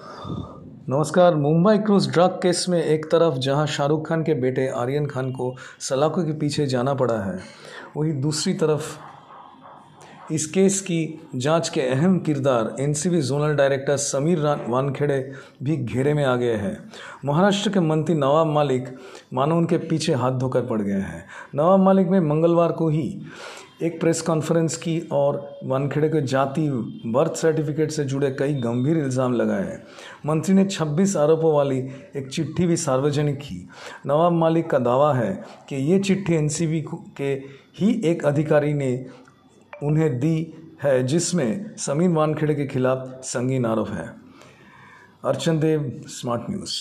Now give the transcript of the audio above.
नमस्कार, Mumbai cruise drug case में एक तरफ़ जहाँ शाहरुख खान के बेटे आर्यन खान को सलाखों के पीछे जाना पड़ा है, वहीं दूसरी तरफ़ इस केस की जाँच के अहम किरदार NCB zonal director Sameer Wankhede भी घेरे में आ गए हैं। महाराष्ट्र के मंत्री नवाब मालिक मानो उनके पीछे हाथ धोकर पड़ गए हैं। नवाब मालिक में मंगलवार को ही एक प्रेस कॉन्फ्रेंस की और वानखेड़े के जाति बर्थ सर्टिफिकेट से जुड़े कई गंभीर इल्ज़ाम लगाए हैं। मंत्री ने 26 आरोपों वाली एक चिट्ठी भी सार्वजनिक की। नवाब मालिक का दावा है कि ये चिट्ठी एनसीबी के ही एक अधिकारी ने उन्हें दी है, जिसमें समीर वानखेड़े के खिलाफ संगीन आरोप है। अर्चन देव स्मार्ट न्यूज़